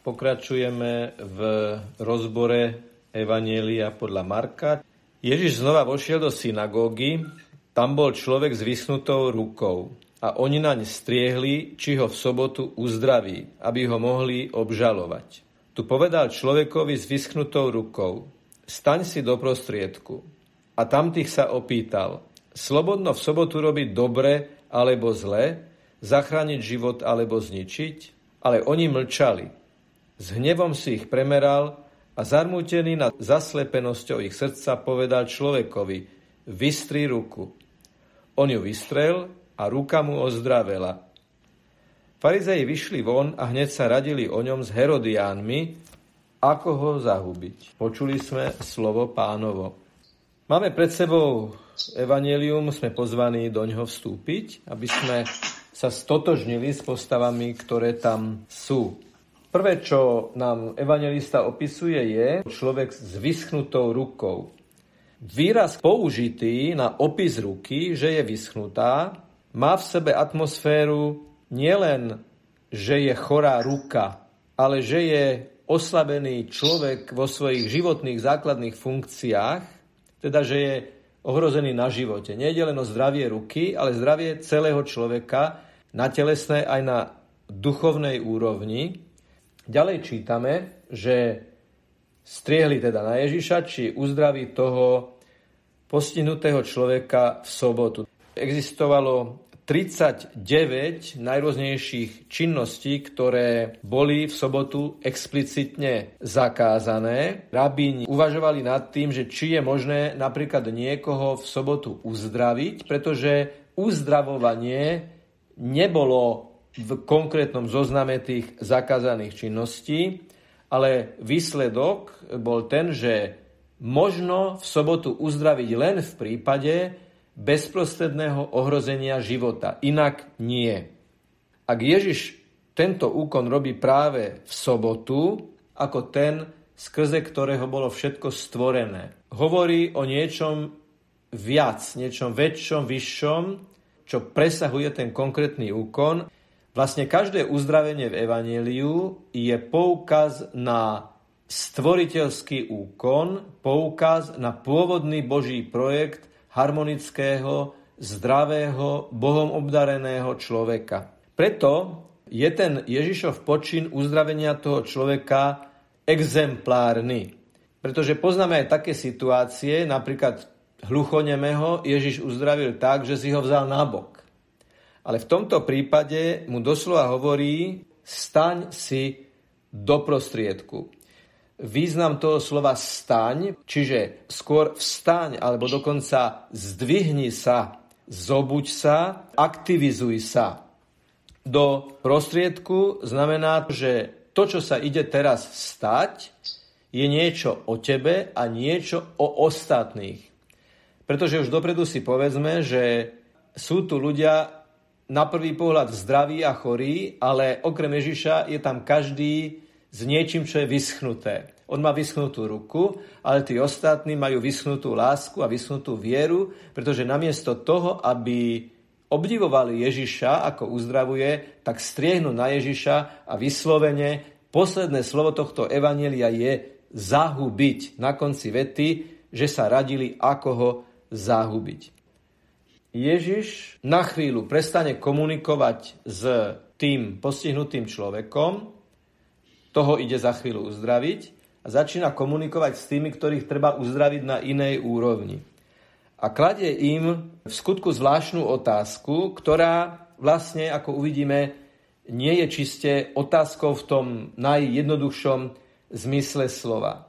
Pokračujeme v rozbore Evanielia podľa Marka. Ježiš znova vošiel do synagógy, tam bol človek s vysnutou rukou a oni naň striehli, či ho v sobotu uzdraví, aby ho mohli obžalovať. Tu povedal človekovi s vyschnutou rukou, staň si do prostriedku. A tamtých sa opýtal, slobodno v sobotu robiť dobre alebo zle, zachrániť život alebo zničiť? Ale oni mlčali. S hnevom si ich premeral a zarmútený nad zaslepenosťou ich srdca povedal človekovi, vystri ruku. On ju vystrel a ruka mu ozdravela. Farizei vyšli von a hneď sa radili o ňom s Herodiánmi, ako ho zahubiť. Počuli sme slovo pánovo. Máme pred sebou evanelium, sme pozvaní do ňoho vstúpiť, aby sme sa stotožnili s postavami, ktoré tam sú. Prvé, čo nám evangelista opisuje, je človek s vyschnutou rukou. Výraz použitý na opis ruky, že je vyschnutá, má v sebe atmosféru nielen, že je chorá ruka, ale že je oslabený človek vo svojich životných základných funkciách, teda že je ohrozený na živote. Nie je len o zdravie ruky, ale zdravie celého človeka na telesnej aj na duchovnej úrovni. Ďalej čítame, že striehli teda na Ježiša, či uzdraví toho postihnutého človeka v sobotu. Existovalo 39 najrôznejších činností, ktoré boli v sobotu explicitne zakázané. Rabíni uvažovali nad tým, že či je možné napríklad niekoho v sobotu uzdraviť, pretože uzdravovanie nebolo v konkrétnom zozname tých zakázaných činností, ale výsledok bol ten, že možno v sobotu uzdraviť len v prípade bezprostredného ohrozenia života. Inak nie. Ak Ježiš tento úkon robí práve v sobotu, ako ten, skrze ktorého bolo všetko stvorené, hovorí o niečom viac, niečom väčšom, vyššom, čo presahuje ten konkrétny úkon Vlastne každé uzdravenie v Evangeliu je poukaz na stvoriteľský úkon, poukaz na pôvodný Boží projekt harmonického, zdravého, Bohom obdareného človeka. Preto je ten Ježišov počin uzdravenia toho človeka exemplárny. Pretože poznáme aj také situácie, napríklad hluchonemeho Ježiš uzdravil tak, že si ho vzal na bok. Ale v tomto prípade mu doslova hovorí, staň si do prostriedku. Význam toho slova staň, čiže skôr vstaň, alebo dokonca zdvihni sa, zobuď sa, aktivizuj sa. Do prostriedku znamená, že to, čo sa ide teraz stať, je niečo o tebe a niečo o ostatných. Pretože už dopredu si povedzme, že sú tu ľudia, na prvý pohľad zdraví a chorí, ale okrem Ježiša je tam každý s niečím, čo je vyschnuté. On má vyschnutú ruku, ale tí ostatní majú vyschnutú lásku a vyschnutú vieru, pretože namiesto toho, aby obdivovali Ježiša, ako uzdravuje, tak striehnu na Ježiša a vyslovene posledné slovo tohto evanelia je zahubiť na konci vety, že sa radili, ako ho zahubiť. Ježiš na chvíľu prestane komunikovať s tým postihnutým človekom, toho ide za chvíľu uzdraviť a začína komunikovať s tými, ktorých treba uzdraviť na inej úrovni. A kladie im v skutku zvláštnu otázku, ktorá vlastne, ako uvidíme, nie je čiste otázkou v tom najjednoduchšom zmysle slova.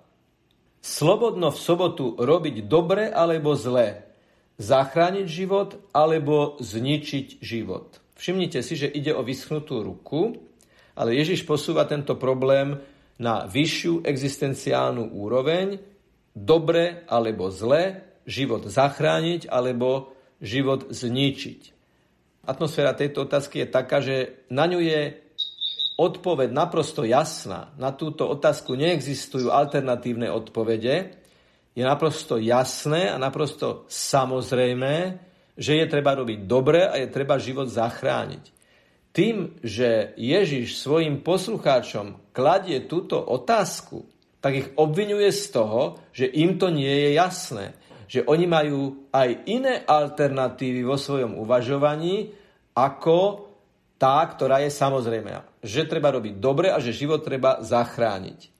Slobodno v sobotu robiť dobre alebo zle, zachrániť život alebo zničiť život. Všimnite si, že ide o vyschnutú ruku, ale Ježiš posúva tento problém na vyššiu existenciálnu úroveň, dobre alebo zle, život zachrániť alebo život zničiť. Atmosféra tejto otázky je taká, že na ňu je odpoveď naprosto jasná. Na túto otázku neexistujú alternatívne odpovede, je naprosto jasné a naprosto samozrejmé, že je treba robiť dobre a je treba život zachrániť. tým, že Ježiš svojim poslucháčom kladie túto otázku, tak ich obvinuje z toho, že im to nie je jasné. Že oni majú aj iné alternatívy vo svojom uvažovaní, ako tá, ktorá je samozrejme. Že treba robiť dobre a že život treba zachrániť.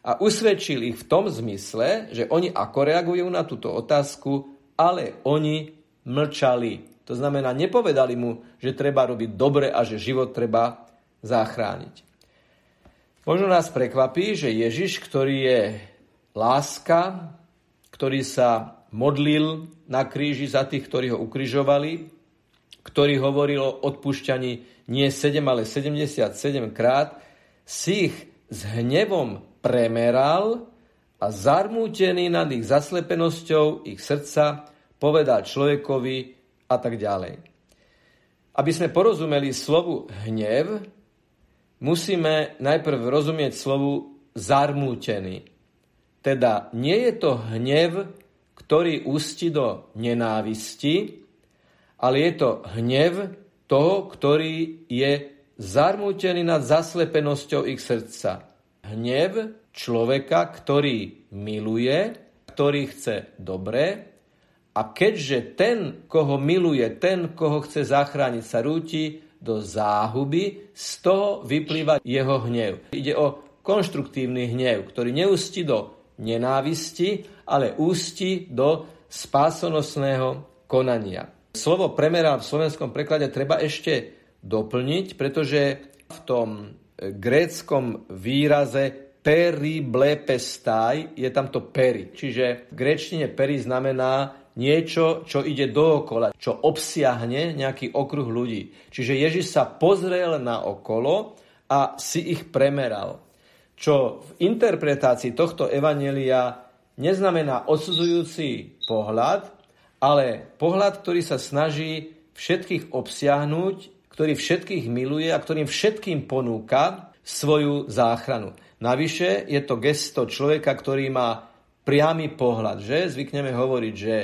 A usvedčil ich v tom zmysle, že oni ako reagujú na túto otázku, ale oni mlčali. To znamená, nepovedali mu, že treba robiť dobre a že život treba zachrániť. Možno nás prekvapí, že Ježiš, ktorý je láska, ktorý sa modlil na kríži za tých, ktorí ho ukrižovali, ktorý hovoril o odpúšťaní nie 7, ale 77 krát, si ich s hnevom premeral a zarmútený nad ich zaslepenosťou ich srdca povedal človekovi a tak ďalej. Aby sme porozumeli slovu hnev, musíme najprv rozumieť slovu zarmútený. Teda nie je to hnev, ktorý ústi do nenávisti, ale je to hnev toho, ktorý je zarmútený nad zaslepenosťou ich srdca hnev človeka, ktorý miluje, ktorý chce dobre a keďže ten, koho miluje, ten, koho chce zachrániť, sa rúti do záhuby, z toho vyplýva jeho hnev. Ide o konštruktívny hnev, ktorý neústi do nenávisti, ale ústi do spásonosného konania. Slovo premerá v slovenskom preklade treba ešte doplniť, pretože v tom gréckom výraze periblepestaj je tam to peri. Čiže v gréčtine peri znamená niečo, čo ide dookola, čo obsiahne nejaký okruh ľudí. Čiže Ježiš sa pozrel na okolo a si ich premeral. Čo v interpretácii tohto evanelia neznamená odsudzujúci pohľad, ale pohľad, ktorý sa snaží všetkých obsiahnuť ktorý všetkých miluje a ktorým všetkým ponúka svoju záchranu. Navyše je to gesto človeka, ktorý má priamy pohľad. Že? Zvykneme hovoriť, že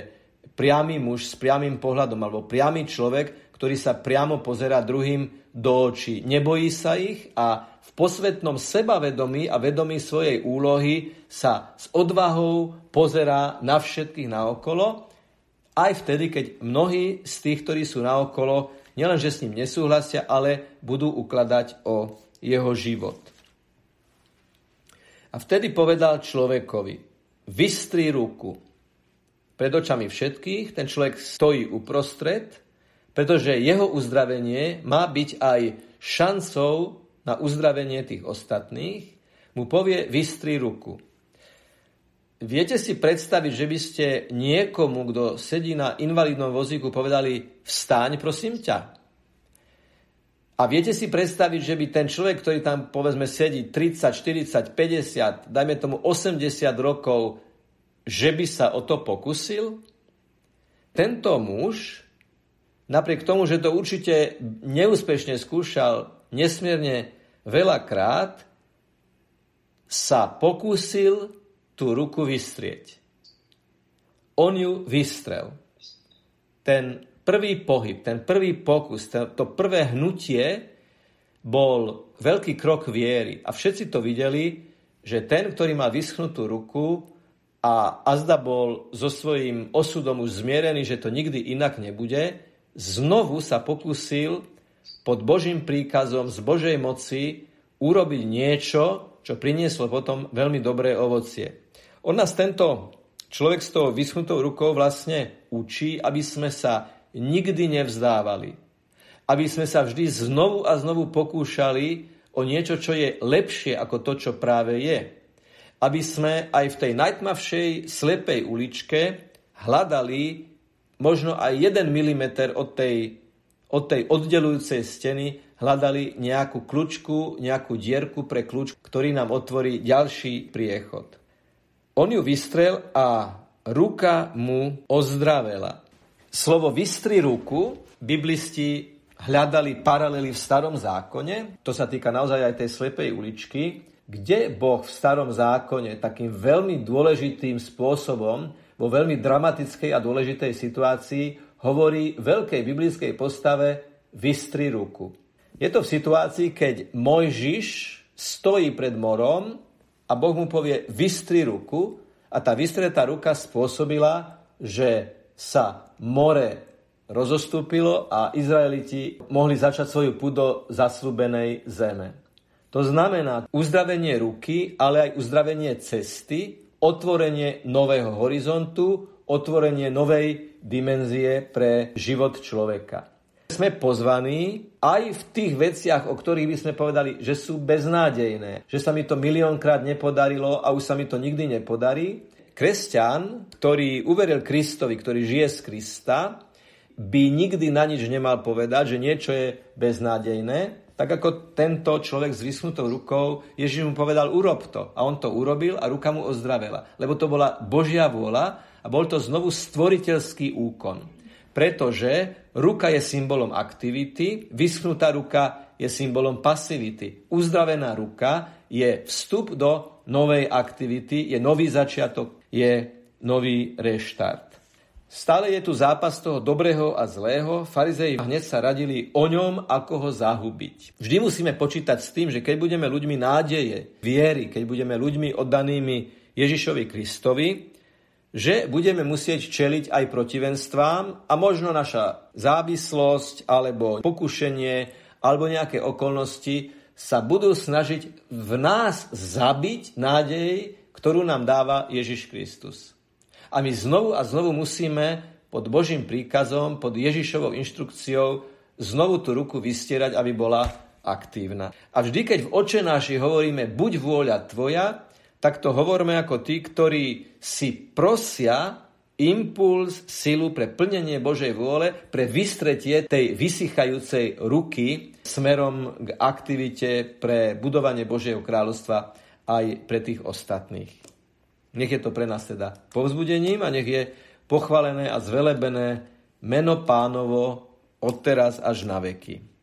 priamy muž s priamým pohľadom alebo priamy človek, ktorý sa priamo pozera druhým do očí. Nebojí sa ich a v posvetnom sebavedomí a vedomí svojej úlohy sa s odvahou pozerá na všetkých naokolo, aj vtedy, keď mnohí z tých, ktorí sú naokolo, Nielen, že s ním nesúhlasia, ale budú ukladať o jeho život. A vtedy povedal človekovi, vystri ruku. Pred očami všetkých ten človek stojí uprostred, pretože jeho uzdravenie má byť aj šancou na uzdravenie tých ostatných, mu povie vystri ruku. Viete si predstaviť, že by ste niekomu, kto sedí na invalidnom vozíku, povedali vstáň, prosím ťa. A viete si predstaviť, že by ten človek, ktorý tam povedzme sedí 30, 40, 50, dajme tomu 80 rokov, že by sa o to pokusil? Tento muž, napriek tomu, že to určite neúspešne skúšal nesmierne veľakrát, sa pokúsil tú ruku vystrieť. On ju vystrel. Ten prvý pohyb, ten prvý pokus, to prvé hnutie bol veľký krok viery. A všetci to videli, že ten, ktorý má vyschnutú ruku a azda bol so svojím osudom už zmierený, že to nikdy inak nebude, znovu sa pokusil pod Božím príkazom z Božej moci urobiť niečo, čo prinieslo potom veľmi dobré ovocie. On nás tento človek s tou vyschnutou rukou vlastne učí, aby sme sa nikdy nevzdávali. Aby sme sa vždy znovu a znovu pokúšali o niečo, čo je lepšie ako to, čo práve je. Aby sme aj v tej najtmavšej slepej uličke hľadali možno aj jeden milimeter od tej, od tej oddelujúcej steny, hľadali nejakú kľúčku, nejakú dierku pre kľúč, ktorý nám otvorí ďalší priechod. On ju vystrel a ruka mu ozdravela. Slovo vystri ruku biblisti hľadali paralely v starom zákone, to sa týka naozaj aj tej slepej uličky, kde Boh v starom zákone takým veľmi dôležitým spôsobom, vo veľmi dramatickej a dôležitej situácii, hovorí veľkej biblickej postave vystri ruku. Je to v situácii, keď Mojžiš stojí pred morom a Boh mu povie vystri ruku a tá vystretá ruka spôsobila, že sa more rozostúpilo a Izraeliti mohli začať svoju púd do zaslúbenej zeme. To znamená uzdravenie ruky, ale aj uzdravenie cesty, otvorenie nového horizontu, otvorenie novej dimenzie pre život človeka. Sme pozvaní aj v tých veciach, o ktorých by sme povedali, že sú beznádejné, že sa mi to miliónkrát nepodarilo a už sa mi to nikdy nepodarí. Kresťan, ktorý uveril Kristovi, ktorý žije z Krista, by nikdy na nič nemal povedať, že niečo je beznádejné, tak ako tento človek s vysnutou rukou, Ježiš mu povedal, urob to. A on to urobil a ruka mu ozdravela. Lebo to bola Božia vôľa a bol to znovu stvoriteľský úkon. Pretože ruka je symbolom aktivity, vyschnutá ruka je symbolom pasivity. Uzdravená ruka je vstup do novej aktivity, je nový začiatok, je nový reštart. Stále je tu zápas toho dobrého a zlého. Farizei hneď sa radili o ňom, ako ho zahubiť. Vždy musíme počítať s tým, že keď budeme ľuďmi nádeje, viery, keď budeme ľuďmi oddanými Ježišovi Kristovi, že budeme musieť čeliť aj protivenstvám a možno naša závislosť alebo pokušenie alebo nejaké okolnosti sa budú snažiť v nás zabiť nádej, ktorú nám dáva Ježiš Kristus. A my znovu a znovu musíme pod Božím príkazom, pod Ježišovou inštrukciou znovu tú ruku vystierať, aby bola aktívna. A vždy, keď v oče náši hovoríme buď vôľa tvoja, tak to hovoríme ako tí, ktorí si prosia impuls, silu pre plnenie Božej vôle, pre vystretie tej vysychajúcej ruky smerom k aktivite pre budovanie Božieho kráľovstva aj pre tých ostatných. Nech je to pre nás teda povzbudením a nech je pochvalené a zvelebené meno pánovo od teraz až na veky.